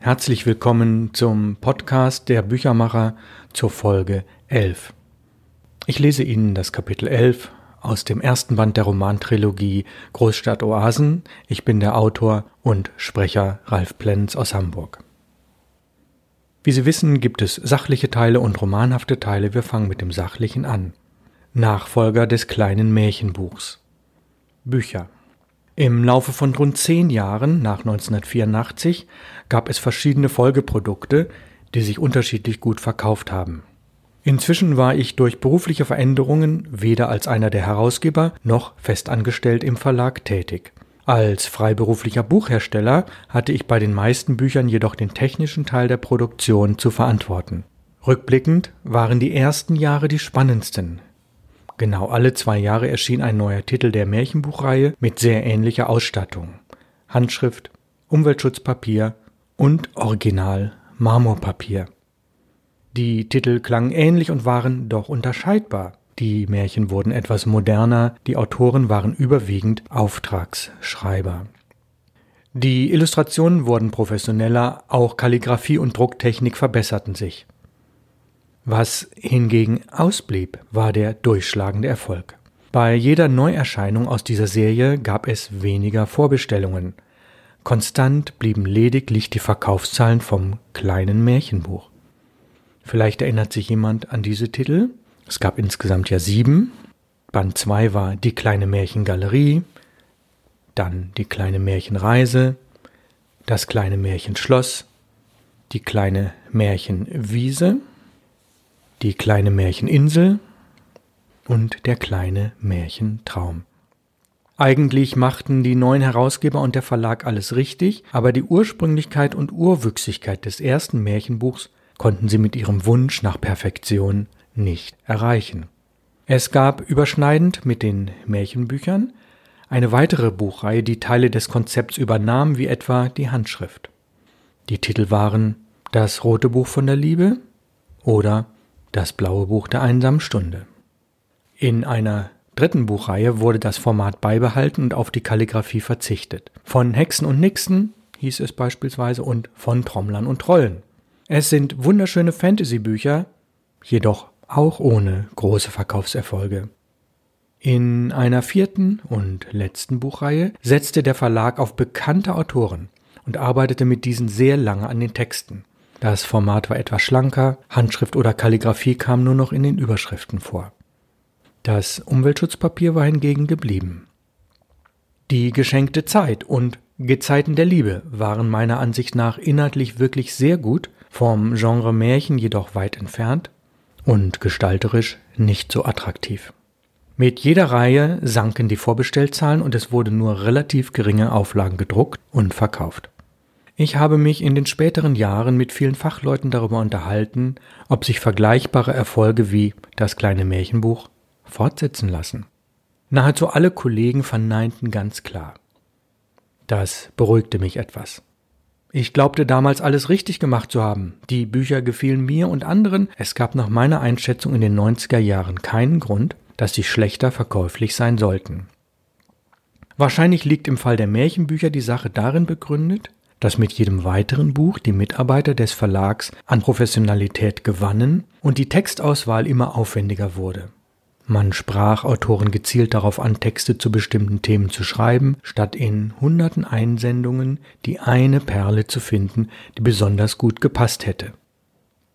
Herzlich willkommen zum Podcast der Büchermacher zur Folge 11. Ich lese Ihnen das Kapitel 11 aus dem ersten Band der Romantrilogie Großstadtoasen. Ich bin der Autor und Sprecher Ralf Plenz aus Hamburg. Wie Sie wissen, gibt es sachliche Teile und romanhafte Teile. Wir fangen mit dem sachlichen an. Nachfolger des kleinen Märchenbuchs. Bücher. Im Laufe von rund zehn Jahren nach 1984 gab es verschiedene Folgeprodukte, die sich unterschiedlich gut verkauft haben. Inzwischen war ich durch berufliche Veränderungen weder als einer der Herausgeber noch festangestellt im Verlag tätig. Als freiberuflicher Buchhersteller hatte ich bei den meisten Büchern jedoch den technischen Teil der Produktion zu verantworten. Rückblickend waren die ersten Jahre die spannendsten, Genau alle zwei Jahre erschien ein neuer Titel der Märchenbuchreihe mit sehr ähnlicher Ausstattung. Handschrift, Umweltschutzpapier und Original Marmorpapier. Die Titel klangen ähnlich und waren doch unterscheidbar. Die Märchen wurden etwas moderner, die Autoren waren überwiegend Auftragsschreiber. Die Illustrationen wurden professioneller, auch Kalligraphie und Drucktechnik verbesserten sich. Was hingegen ausblieb, war der durchschlagende Erfolg. Bei jeder Neuerscheinung aus dieser Serie gab es weniger Vorbestellungen. Konstant blieben lediglich die Verkaufszahlen vom kleinen Märchenbuch. Vielleicht erinnert sich jemand an diese Titel. Es gab insgesamt ja sieben. Band 2 war Die kleine Märchengalerie, dann Die kleine Märchenreise, Das kleine Märchenschloss, Die kleine Märchenwiese die kleine Märcheninsel und Der kleine Märchentraum. Eigentlich machten die neuen Herausgeber und der Verlag alles richtig, aber die Ursprünglichkeit und Urwüchsigkeit des ersten Märchenbuchs konnten sie mit ihrem Wunsch nach Perfektion nicht erreichen. Es gab überschneidend mit den Märchenbüchern eine weitere Buchreihe, die Teile des Konzepts übernahm, wie etwa die Handschrift. Die Titel waren Das rote Buch von der Liebe oder das blaue Buch der einsamen Stunde. In einer dritten Buchreihe wurde das Format beibehalten und auf die Kalligraphie verzichtet. Von Hexen und Nixen hieß es beispielsweise und von Trommlern und Trollen. Es sind wunderschöne Fantasy-Bücher, jedoch auch ohne große Verkaufserfolge. In einer vierten und letzten Buchreihe setzte der Verlag auf bekannte Autoren und arbeitete mit diesen sehr lange an den Texten. Das Format war etwas schlanker, Handschrift oder Kalligraphie kam nur noch in den Überschriften vor. Das Umweltschutzpapier war hingegen geblieben. Die geschenkte Zeit und Gezeiten der Liebe waren meiner Ansicht nach inhaltlich wirklich sehr gut, vom Genre Märchen jedoch weit entfernt und gestalterisch nicht so attraktiv. Mit jeder Reihe sanken die Vorbestellzahlen und es wurde nur relativ geringe Auflagen gedruckt und verkauft. Ich habe mich in den späteren Jahren mit vielen Fachleuten darüber unterhalten, ob sich vergleichbare Erfolge wie das kleine Märchenbuch fortsetzen lassen. Nahezu alle Kollegen verneinten ganz klar. Das beruhigte mich etwas. Ich glaubte damals alles richtig gemacht zu haben. Die Bücher gefielen mir und anderen. Es gab nach meiner Einschätzung in den 90er Jahren keinen Grund, dass sie schlechter verkäuflich sein sollten. Wahrscheinlich liegt im Fall der Märchenbücher die Sache darin begründet, dass mit jedem weiteren Buch die Mitarbeiter des Verlags an Professionalität gewannen und die Textauswahl immer aufwendiger wurde. Man sprach Autoren gezielt darauf an, Texte zu bestimmten Themen zu schreiben, statt in hunderten Einsendungen die eine Perle zu finden, die besonders gut gepasst hätte.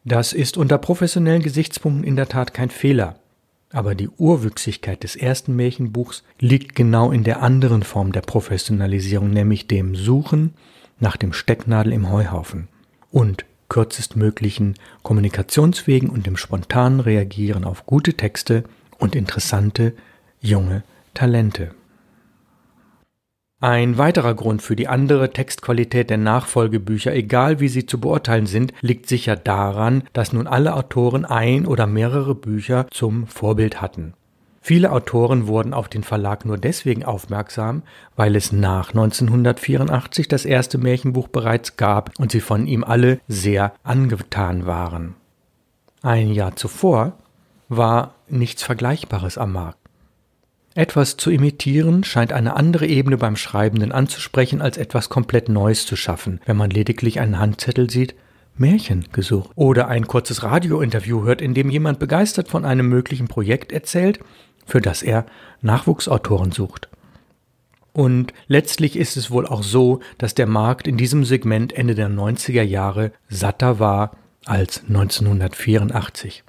Das ist unter professionellen Gesichtspunkten in der Tat kein Fehler, aber die Urwüchsigkeit des ersten Märchenbuchs liegt genau in der anderen Form der Professionalisierung, nämlich dem Suchen nach dem Stecknadel im Heuhaufen und kürzestmöglichen Kommunikationswegen und dem spontanen Reagieren auf gute Texte und interessante junge Talente. Ein weiterer Grund für die andere Textqualität der Nachfolgebücher, egal wie sie zu beurteilen sind, liegt sicher daran, dass nun alle Autoren ein oder mehrere Bücher zum Vorbild hatten. Viele Autoren wurden auf den Verlag nur deswegen aufmerksam, weil es nach 1984 das erste Märchenbuch bereits gab und sie von ihm alle sehr angetan waren. Ein Jahr zuvor war nichts Vergleichbares am Markt. Etwas zu imitieren scheint eine andere Ebene beim Schreibenden anzusprechen, als etwas komplett Neues zu schaffen, wenn man lediglich einen Handzettel sieht, Märchen gesucht. Oder ein kurzes Radiointerview hört, in dem jemand begeistert von einem möglichen Projekt erzählt, für das er Nachwuchsautoren sucht. Und letztlich ist es wohl auch so, dass der Markt in diesem Segment Ende der 90er Jahre satter war als 1984.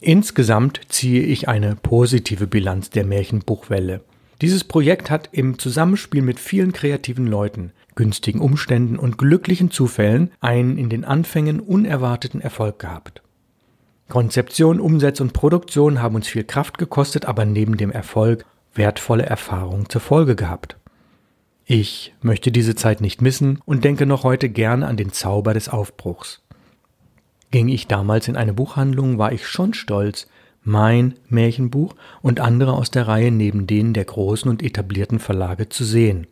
Insgesamt ziehe ich eine positive Bilanz der Märchenbuchwelle. Dieses Projekt hat im Zusammenspiel mit vielen kreativen Leuten, günstigen Umständen und glücklichen Zufällen einen in den Anfängen unerwarteten Erfolg gehabt. Konzeption, Umsetzung und Produktion haben uns viel Kraft gekostet, aber neben dem Erfolg wertvolle Erfahrungen zur Folge gehabt. Ich möchte diese Zeit nicht missen und denke noch heute gerne an den Zauber des Aufbruchs. Ging ich damals in eine Buchhandlung, war ich schon stolz, mein Märchenbuch und andere aus der Reihe neben denen der großen und etablierten Verlage zu sehen.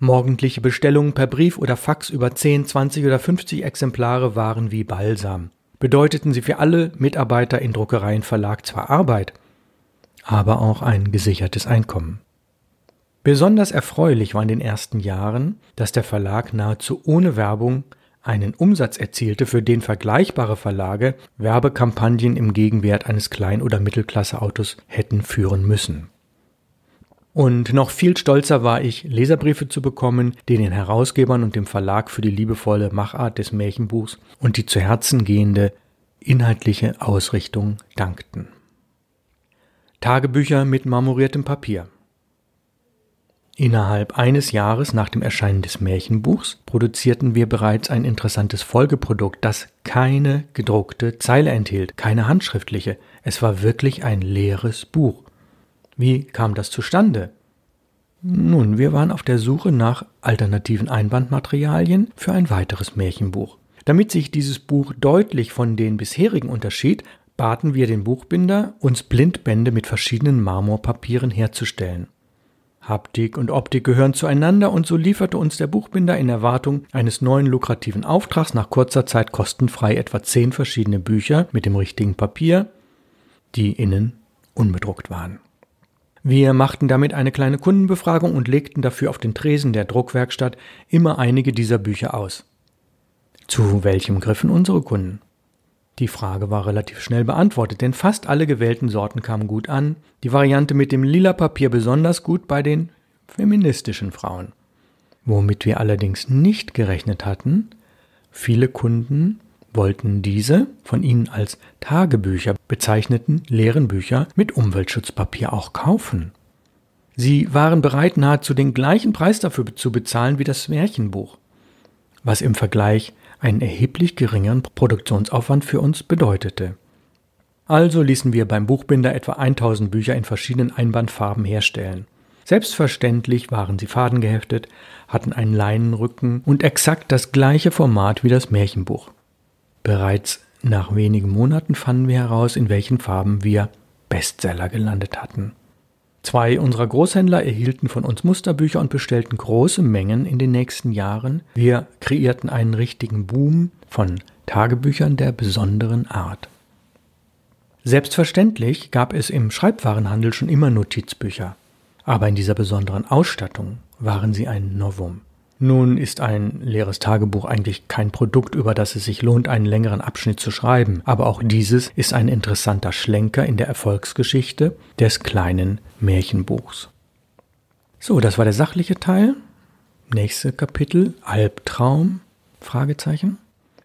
Morgendliche Bestellungen per Brief oder Fax über 10, 20 oder 50 Exemplare waren wie Balsam. Bedeuteten sie für alle Mitarbeiter in Druckereien Verlag zwar Arbeit, aber auch ein gesichertes Einkommen. Besonders erfreulich war in den ersten Jahren, dass der Verlag nahezu ohne Werbung einen Umsatz erzielte, für den vergleichbare Verlage Werbekampagnen im Gegenwert eines Klein- oder Mittelklasseautos hätten führen müssen. Und noch viel stolzer war ich, Leserbriefe zu bekommen, die den Herausgebern und dem Verlag für die liebevolle Machart des Märchenbuchs und die zu Herzen gehende inhaltliche Ausrichtung dankten. Tagebücher mit marmoriertem Papier. Innerhalb eines Jahres nach dem Erscheinen des Märchenbuchs produzierten wir bereits ein interessantes Folgeprodukt, das keine gedruckte Zeile enthielt, keine handschriftliche. Es war wirklich ein leeres Buch. Wie kam das zustande? Nun, wir waren auf der Suche nach alternativen Einbandmaterialien für ein weiteres Märchenbuch. Damit sich dieses Buch deutlich von den bisherigen unterschied, baten wir den Buchbinder, uns Blindbände mit verschiedenen Marmorpapieren herzustellen. Haptik und Optik gehören zueinander und so lieferte uns der Buchbinder in Erwartung eines neuen lukrativen Auftrags nach kurzer Zeit kostenfrei etwa zehn verschiedene Bücher mit dem richtigen Papier, die innen unbedruckt waren. Wir machten damit eine kleine Kundenbefragung und legten dafür auf den Tresen der Druckwerkstatt immer einige dieser Bücher aus. Zu welchem griffen unsere Kunden? Die Frage war relativ schnell beantwortet, denn fast alle gewählten Sorten kamen gut an, die Variante mit dem lila Papier besonders gut bei den feministischen Frauen. Womit wir allerdings nicht gerechnet hatten, viele Kunden wollten diese von ihnen als Tagebücher bezeichneten leeren Bücher mit Umweltschutzpapier auch kaufen. Sie waren bereit, nahezu den gleichen Preis dafür zu bezahlen wie das Märchenbuch, was im Vergleich einen erheblich geringeren Produktionsaufwand für uns bedeutete. Also ließen wir beim Buchbinder etwa 1000 Bücher in verschiedenen Einbandfarben herstellen. Selbstverständlich waren sie fadengeheftet, hatten einen Leinenrücken und exakt das gleiche Format wie das Märchenbuch. Bereits nach wenigen Monaten fanden wir heraus, in welchen Farben wir Bestseller gelandet hatten. Zwei unserer Großhändler erhielten von uns Musterbücher und bestellten große Mengen in den nächsten Jahren. Wir kreierten einen richtigen Boom von Tagebüchern der besonderen Art. Selbstverständlich gab es im Schreibwarenhandel schon immer Notizbücher, aber in dieser besonderen Ausstattung waren sie ein Novum. Nun ist ein leeres Tagebuch eigentlich kein Produkt, über das es sich lohnt, einen längeren Abschnitt zu schreiben, aber auch dieses ist ein interessanter Schlenker in der Erfolgsgeschichte des kleinen Märchenbuchs. So, das war der sachliche Teil. Nächste Kapitel Albtraum Fragezeichen.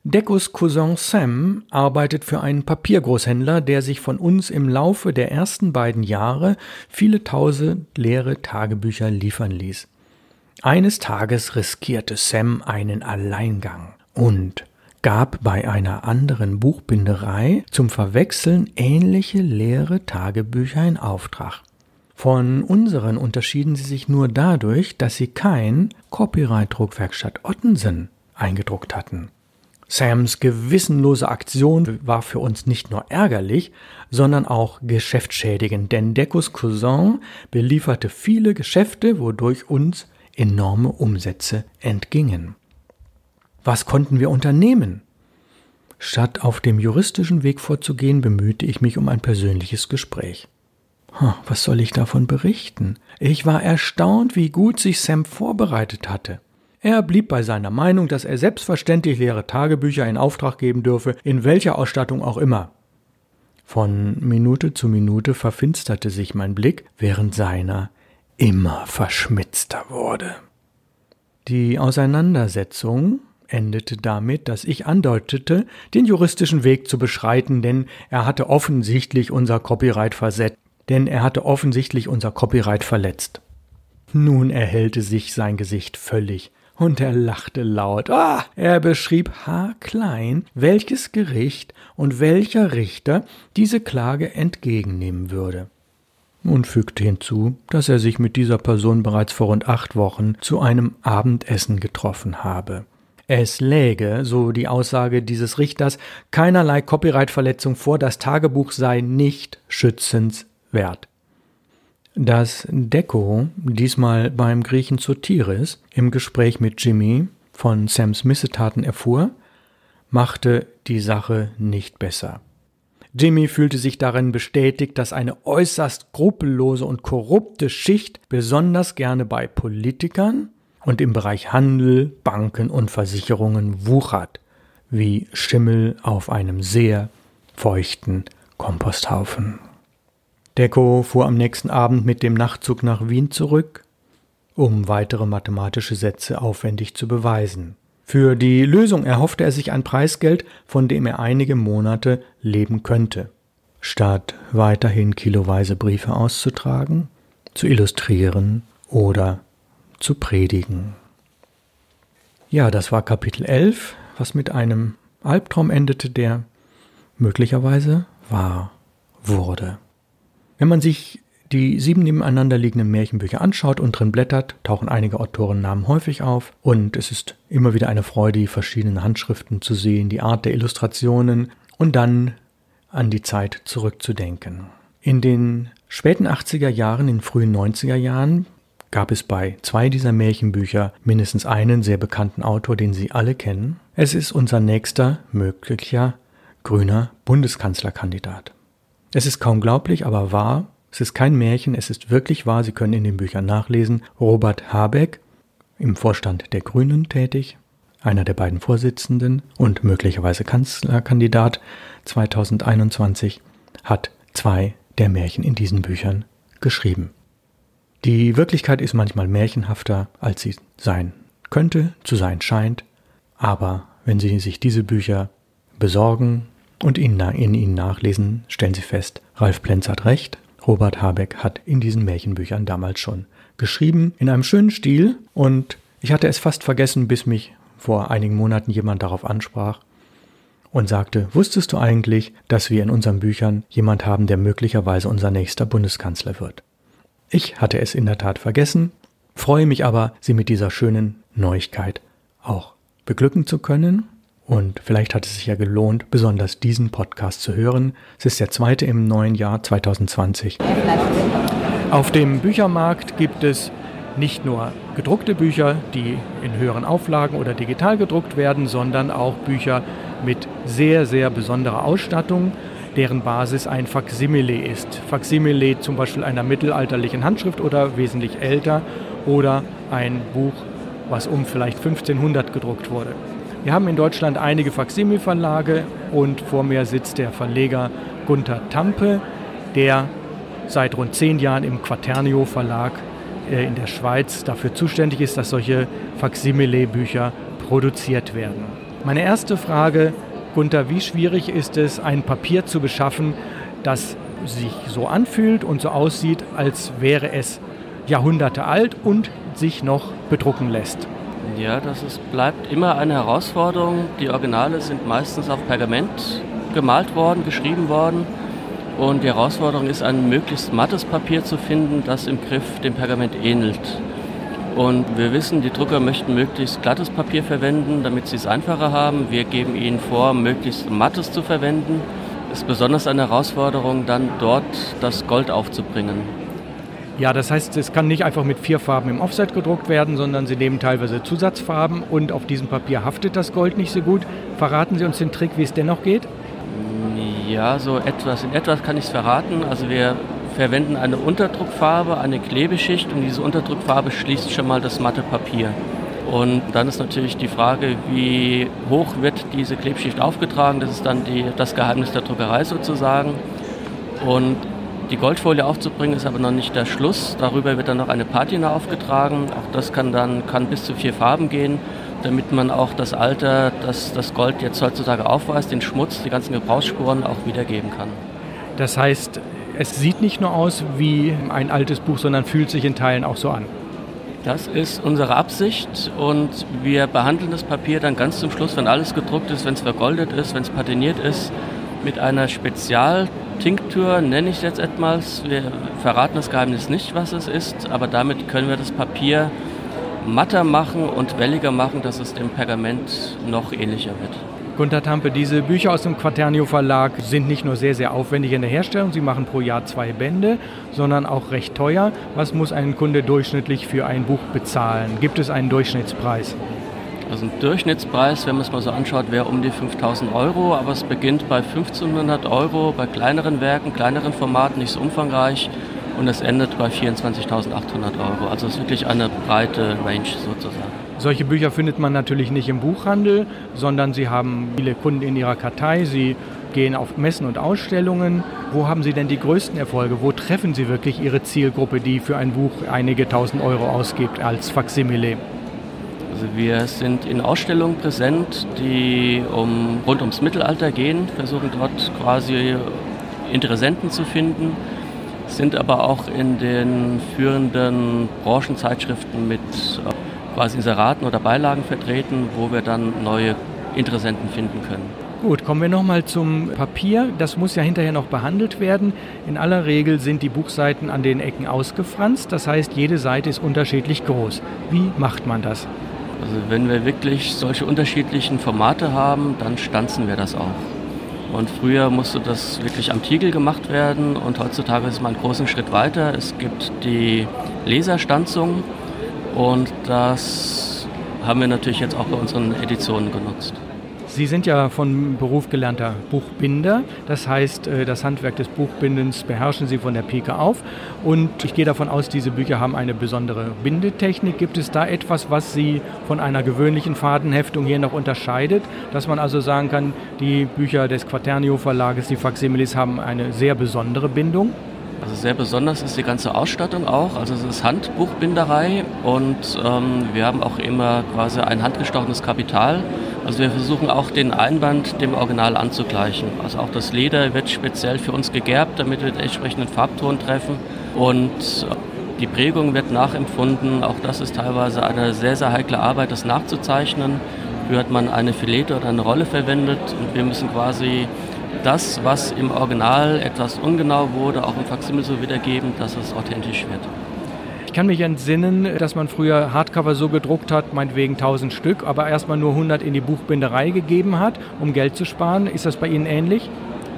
Deckos Cousin Sam arbeitet für einen Papiergroßhändler, der sich von uns im Laufe der ersten beiden Jahre viele tausend leere Tagebücher liefern ließ. Eines Tages riskierte Sam einen Alleingang und gab bei einer anderen Buchbinderei zum Verwechseln ähnliche leere Tagebücher in Auftrag. Von unseren unterschieden sie sich nur dadurch, dass sie kein Copyright-Druckwerkstatt Ottensen eingedruckt hatten. Sams gewissenlose Aktion war für uns nicht nur ärgerlich, sondern auch geschäftsschädigend, denn Decos Cousin belieferte viele Geschäfte, wodurch uns enorme Umsätze entgingen. Was konnten wir unternehmen? Statt auf dem juristischen Weg vorzugehen, bemühte ich mich um ein persönliches Gespräch. Was soll ich davon berichten? Ich war erstaunt, wie gut sich Sam vorbereitet hatte. Er blieb bei seiner Meinung, dass er selbstverständlich leere Tagebücher in Auftrag geben dürfe, in welcher Ausstattung auch immer. Von Minute zu Minute verfinsterte sich mein Blick, während seiner immer verschmitzter wurde. Die Auseinandersetzung endete damit, dass ich andeutete, den juristischen Weg zu beschreiten, denn er hatte offensichtlich unser Copyright versetzt, denn er hatte offensichtlich unser Copyright verletzt. Nun erhellte sich sein Gesicht völlig, und er lachte laut. Ah, er beschrieb haarklein, welches Gericht und welcher Richter diese Klage entgegennehmen würde. Und fügte hinzu, dass er sich mit dieser Person bereits vor rund acht Wochen zu einem Abendessen getroffen habe. Es läge, so die Aussage dieses Richters, keinerlei Copyright-Verletzung vor, das Tagebuch sei nicht schützenswert. Dass Deco diesmal beim Griechen Sotiris im Gespräch mit Jimmy von Sams Missetaten erfuhr, machte die Sache nicht besser. Jimmy fühlte sich darin bestätigt, dass eine äußerst skrupellose und korrupte Schicht besonders gerne bei Politikern und im Bereich Handel, Banken und Versicherungen wuchert, wie Schimmel auf einem sehr feuchten Komposthaufen. Deco fuhr am nächsten Abend mit dem Nachtzug nach Wien zurück, um weitere mathematische Sätze aufwendig zu beweisen. Für die Lösung erhoffte er sich ein Preisgeld, von dem er einige Monate leben könnte. Statt weiterhin kiloweise Briefe auszutragen, zu illustrieren oder zu predigen. Ja, das war Kapitel 11, was mit einem Albtraum endete, der möglicherweise wahr wurde. Wenn man sich die sieben nebeneinander liegenden Märchenbücher anschaut und drin blättert, tauchen einige Autorennamen häufig auf und es ist immer wieder eine Freude, die verschiedenen Handschriften zu sehen, die Art der Illustrationen und dann an die Zeit zurückzudenken. In den späten 80er Jahren, in den frühen 90er Jahren gab es bei zwei dieser Märchenbücher mindestens einen sehr bekannten Autor, den Sie alle kennen. Es ist unser nächster möglicher grüner Bundeskanzlerkandidat. Es ist kaum glaublich, aber wahr. Es ist kein Märchen, es ist wirklich wahr. Sie können in den Büchern nachlesen. Robert Habeck, im Vorstand der Grünen tätig, einer der beiden Vorsitzenden und möglicherweise Kanzlerkandidat 2021, hat zwei der Märchen in diesen Büchern geschrieben. Die Wirklichkeit ist manchmal märchenhafter, als sie sein könnte, zu sein scheint, aber wenn Sie sich diese Bücher besorgen und in, ihnen nachlesen, stellen Sie fest, Ralf Plenz hat recht, Robert Habeck hat in diesen Märchenbüchern damals schon geschrieben, in einem schönen Stil und ich hatte es fast vergessen, bis mich vor einigen Monaten jemand darauf ansprach und sagte, wusstest du eigentlich, dass wir in unseren Büchern jemand haben, der möglicherweise unser nächster Bundeskanzler wird? Ich hatte es in der Tat vergessen, freue mich aber, Sie mit dieser schönen Neuigkeit auch beglücken zu können. Und vielleicht hat es sich ja gelohnt, besonders diesen Podcast zu hören. Es ist der zweite im neuen Jahr 2020. Auf dem Büchermarkt gibt es nicht nur gedruckte Bücher, die in höheren Auflagen oder digital gedruckt werden, sondern auch Bücher mit sehr, sehr besonderer Ausstattung deren Basis ein Faksimile ist. Faksimile zum Beispiel einer mittelalterlichen Handschrift oder wesentlich älter oder ein Buch, was um vielleicht 1500 gedruckt wurde. Wir haben in Deutschland einige Faksimilverlage und vor mir sitzt der Verleger Gunther Tampe, der seit rund zehn Jahren im Quaternio Verlag äh, in der Schweiz dafür zuständig ist, dass solche Faksimile-Bücher produziert werden. Meine erste Frage Gunther, wie schwierig ist es, ein Papier zu beschaffen, das sich so anfühlt und so aussieht, als wäre es Jahrhunderte alt und sich noch bedrucken lässt? Ja, das ist, bleibt immer eine Herausforderung. Die Originale sind meistens auf Pergament gemalt worden, geschrieben worden. Und die Herausforderung ist, ein möglichst mattes Papier zu finden, das im Griff dem Pergament ähnelt. Und wir wissen, die Drucker möchten möglichst glattes Papier verwenden, damit sie es einfacher haben. Wir geben ihnen vor, möglichst mattes zu verwenden. Es ist besonders eine Herausforderung, dann dort das Gold aufzubringen. Ja, das heißt, es kann nicht einfach mit vier Farben im Offset gedruckt werden, sondern Sie nehmen teilweise Zusatzfarben und auf diesem Papier haftet das Gold nicht so gut. Verraten Sie uns den Trick, wie es dennoch geht? Ja, so etwas. In etwas kann ich es verraten. Also wir verwenden eine Unterdruckfarbe, eine Klebeschicht und diese Unterdruckfarbe schließt schon mal das matte Papier. Und dann ist natürlich die Frage, wie hoch wird diese Klebschicht aufgetragen. Das ist dann die, das Geheimnis der Druckerei sozusagen. Und die Goldfolie aufzubringen ist aber noch nicht der Schluss. Darüber wird dann noch eine Patina aufgetragen. Auch das kann dann kann bis zu vier Farben gehen, damit man auch das Alter, das das Gold jetzt heutzutage aufweist, den Schmutz, die ganzen Gebrauchsspuren auch wiedergeben kann. Das heißt, es sieht nicht nur aus wie ein altes Buch, sondern fühlt sich in Teilen auch so an. Das ist unsere Absicht und wir behandeln das Papier dann ganz zum Schluss, wenn alles gedruckt ist, wenn es vergoldet ist, wenn es patiniert ist, mit einer Spezialtinktur, nenne ich jetzt etwas. Wir verraten das Geheimnis nicht, was es ist, aber damit können wir das Papier matter machen und welliger machen, dass es dem Pergament noch ähnlicher wird. Gunter Tampe, diese Bücher aus dem Quaternio Verlag sind nicht nur sehr, sehr aufwendig in der Herstellung, sie machen pro Jahr zwei Bände, sondern auch recht teuer. Was muss ein Kunde durchschnittlich für ein Buch bezahlen? Gibt es einen Durchschnittspreis? Also ein Durchschnittspreis, wenn man es mal so anschaut, wäre um die 5000 Euro, aber es beginnt bei 1500 Euro bei kleineren Werken, kleineren Formaten, nicht so umfangreich und es endet bei 24.800 Euro. Also es ist wirklich eine breite Range sozusagen. Solche Bücher findet man natürlich nicht im Buchhandel, sondern Sie haben viele Kunden in Ihrer Kartei. Sie gehen auf Messen und Ausstellungen. Wo haben Sie denn die größten Erfolge? Wo treffen Sie wirklich Ihre Zielgruppe, die für ein Buch einige tausend Euro ausgibt als Faksimile? Also wir sind in Ausstellungen präsent, die um, rund ums Mittelalter gehen, versuchen dort quasi Interessenten zu finden, sind aber auch in den führenden Branchenzeitschriften mit äh, quasi Inseraten oder Beilagen vertreten, wo wir dann neue Interessenten finden können. Gut, kommen wir nochmal zum Papier. Das muss ja hinterher noch behandelt werden. In aller Regel sind die Buchseiten an den Ecken ausgefranst. Das heißt, jede Seite ist unterschiedlich groß. Wie macht man das? Also wenn wir wirklich solche unterschiedlichen Formate haben, dann stanzen wir das auch. Und früher musste das wirklich am Tiegel gemacht werden und heutzutage ist man einen großen Schritt weiter. Es gibt die Laserstanzung, und das haben wir natürlich jetzt auch bei unseren Editionen genutzt. Sie sind ja von Beruf gelernter Buchbinder. Das heißt, äh, das Handwerk des Buchbindens beherrschen Sie von der Pike auf. Und ich gehe davon aus, diese Bücher haben eine besondere Bindetechnik. Gibt es da etwas, was Sie von einer gewöhnlichen Fadenheftung hier noch unterscheidet? Dass man also sagen kann, die Bücher des Quaternio Verlages, die Faximilis, haben eine sehr besondere Bindung? Also sehr besonders ist die ganze Ausstattung auch. Also es ist Handbuchbinderei und ähm, wir haben auch immer quasi ein handgestochenes Kapital. Also wir versuchen auch den Einband dem Original anzugleichen. Also auch das Leder wird speziell für uns gegerbt, damit wir den entsprechenden Farbton treffen. Und die Prägung wird nachempfunden. Auch das ist teilweise eine sehr, sehr heikle Arbeit, das nachzuzeichnen. Früher hat man eine Filete oder eine Rolle verwendet und wir müssen quasi das, was im Original etwas ungenau wurde, auch im Faksimil so wiedergeben, dass es authentisch wird. Ich kann mich entsinnen, dass man früher Hardcover so gedruckt hat, meinetwegen 1000 Stück, aber erstmal nur 100 in die Buchbinderei gegeben hat, um Geld zu sparen. Ist das bei Ihnen ähnlich?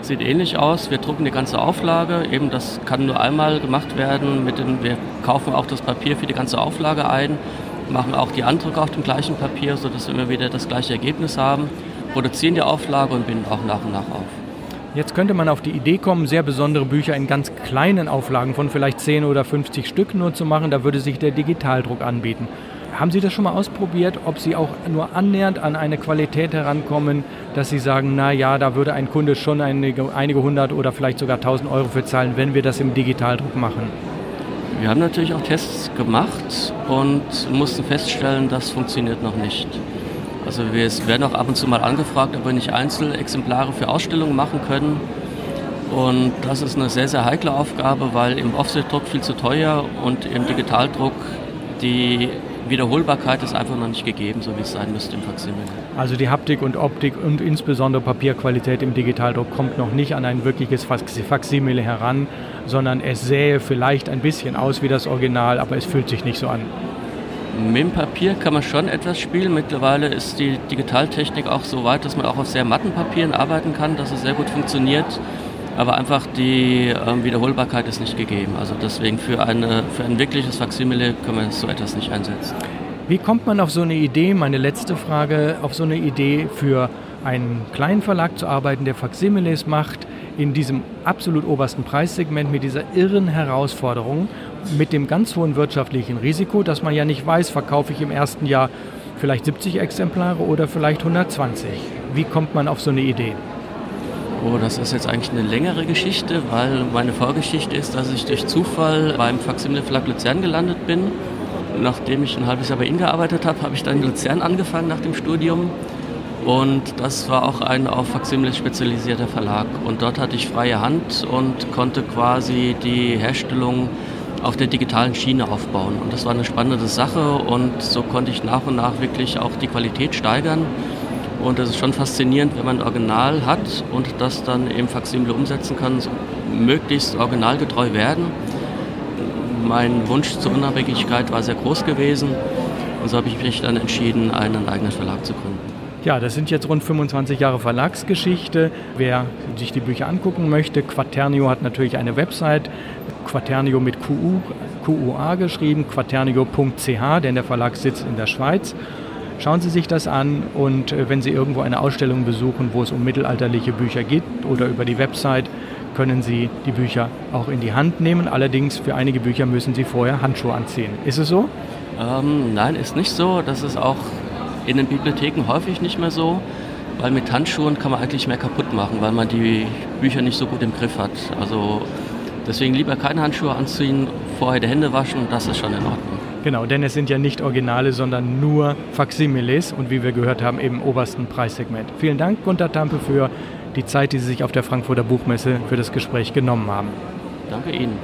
Sieht ähnlich aus. Wir drucken die ganze Auflage. Eben das kann nur einmal gemacht werden. Mit dem, wir kaufen auch das Papier für die ganze Auflage ein, machen auch die Andrucke auf dem gleichen Papier, sodass wir immer wieder das gleiche Ergebnis haben, produzieren die Auflage und binden auch nach und nach auf. Jetzt könnte man auf die Idee kommen, sehr besondere Bücher in ganz kleinen Auflagen von vielleicht 10 oder 50 Stück nur zu machen. Da würde sich der Digitaldruck anbieten. Haben Sie das schon mal ausprobiert, ob Sie auch nur annähernd an eine Qualität herankommen, dass Sie sagen, na ja, da würde ein Kunde schon einige, einige hundert oder vielleicht sogar tausend Euro für zahlen, wenn wir das im Digitaldruck machen? Wir haben natürlich auch Tests gemacht und mussten feststellen, das funktioniert noch nicht. Also wir werden auch ab und zu mal angefragt, ob wir nicht Einzelexemplare für Ausstellungen machen können. Und das ist eine sehr, sehr heikle Aufgabe, weil im Offsetdruck viel zu teuer und im Digitaldruck die Wiederholbarkeit ist einfach noch nicht gegeben, so wie es sein müsste im Faksimile. Also die Haptik und Optik und insbesondere Papierqualität im Digitaldruck kommt noch nicht an ein wirkliches Faksimile heran, sondern es sähe vielleicht ein bisschen aus wie das Original, aber es fühlt sich nicht so an. Mit dem Papier kann man schon etwas spielen. Mittlerweile ist die Digitaltechnik auch so weit, dass man auch auf sehr matten Papieren arbeiten kann, dass es sehr gut funktioniert. Aber einfach die äh, Wiederholbarkeit ist nicht gegeben. Also deswegen für, eine, für ein wirkliches Faksimile können wir so etwas nicht einsetzen. Wie kommt man auf so eine Idee, meine letzte Frage, auf so eine Idee für einen kleinen Verlag zu arbeiten, der Faksimiles macht, in diesem absolut obersten Preissegment mit dieser irren Herausforderung, mit dem ganz hohen wirtschaftlichen Risiko, dass man ja nicht weiß, verkaufe ich im ersten Jahr vielleicht 70 Exemplare oder vielleicht 120. Wie kommt man auf so eine Idee? Oh, das ist jetzt eigentlich eine längere Geschichte, weil meine Vorgeschichte ist, dass ich durch Zufall beim Faximile Verlag Luzern gelandet bin. Nachdem ich ein halbes Jahr bei Ihnen gearbeitet habe, habe ich dann in Luzern angefangen nach dem Studium. Und das war auch ein auf Faximile spezialisierter Verlag. Und dort hatte ich freie Hand und konnte quasi die Herstellung auf der digitalen Schiene aufbauen. Und das war eine spannende Sache und so konnte ich nach und nach wirklich auch die Qualität steigern. Und es ist schon faszinierend, wenn man ein Original hat und das dann im Faximile umsetzen kann, möglichst originalgetreu werden. Mein Wunsch zur Unabhängigkeit war sehr groß gewesen und so habe ich mich dann entschieden, einen eigenen Verlag zu gründen. Ja, das sind jetzt rund 25 Jahre Verlagsgeschichte. Wer sich die Bücher angucken möchte, Quaternio hat natürlich eine Website, Quaternio mit QU, QUA geschrieben, quaternio.ch, denn der Verlag sitzt in der Schweiz. Schauen Sie sich das an und äh, wenn Sie irgendwo eine Ausstellung besuchen, wo es um mittelalterliche Bücher geht oder über die Website, können Sie die Bücher auch in die Hand nehmen. Allerdings für einige Bücher müssen Sie vorher Handschuhe anziehen. Ist es so? Ähm, nein, ist nicht so. Das ist auch in den Bibliotheken häufig nicht mehr so, weil mit Handschuhen kann man eigentlich mehr kaputt machen, weil man die Bücher nicht so gut im Griff hat. Also deswegen lieber keine Handschuhe anziehen, vorher die Hände waschen, das ist schon in Ordnung. Genau, denn es sind ja nicht Originale, sondern nur Faximiles und wie wir gehört haben, im obersten Preissegment. Vielen Dank, Gunter Tampe, für die Zeit, die Sie sich auf der Frankfurter Buchmesse für das Gespräch genommen haben. Danke Ihnen.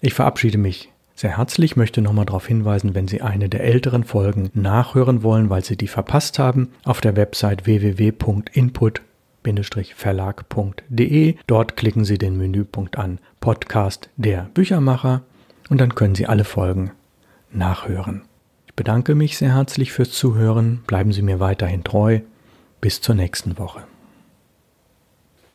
Ich verabschiede mich sehr herzlich, möchte nochmal darauf hinweisen, wenn Sie eine der älteren Folgen nachhören wollen, weil Sie die verpasst haben, auf der Website www.input-verlag.de. Dort klicken Sie den Menüpunkt an Podcast der Büchermacher und dann können Sie alle Folgen nachhören. Ich bedanke mich sehr herzlich fürs Zuhören. Bleiben Sie mir weiterhin treu. Bis zur nächsten Woche.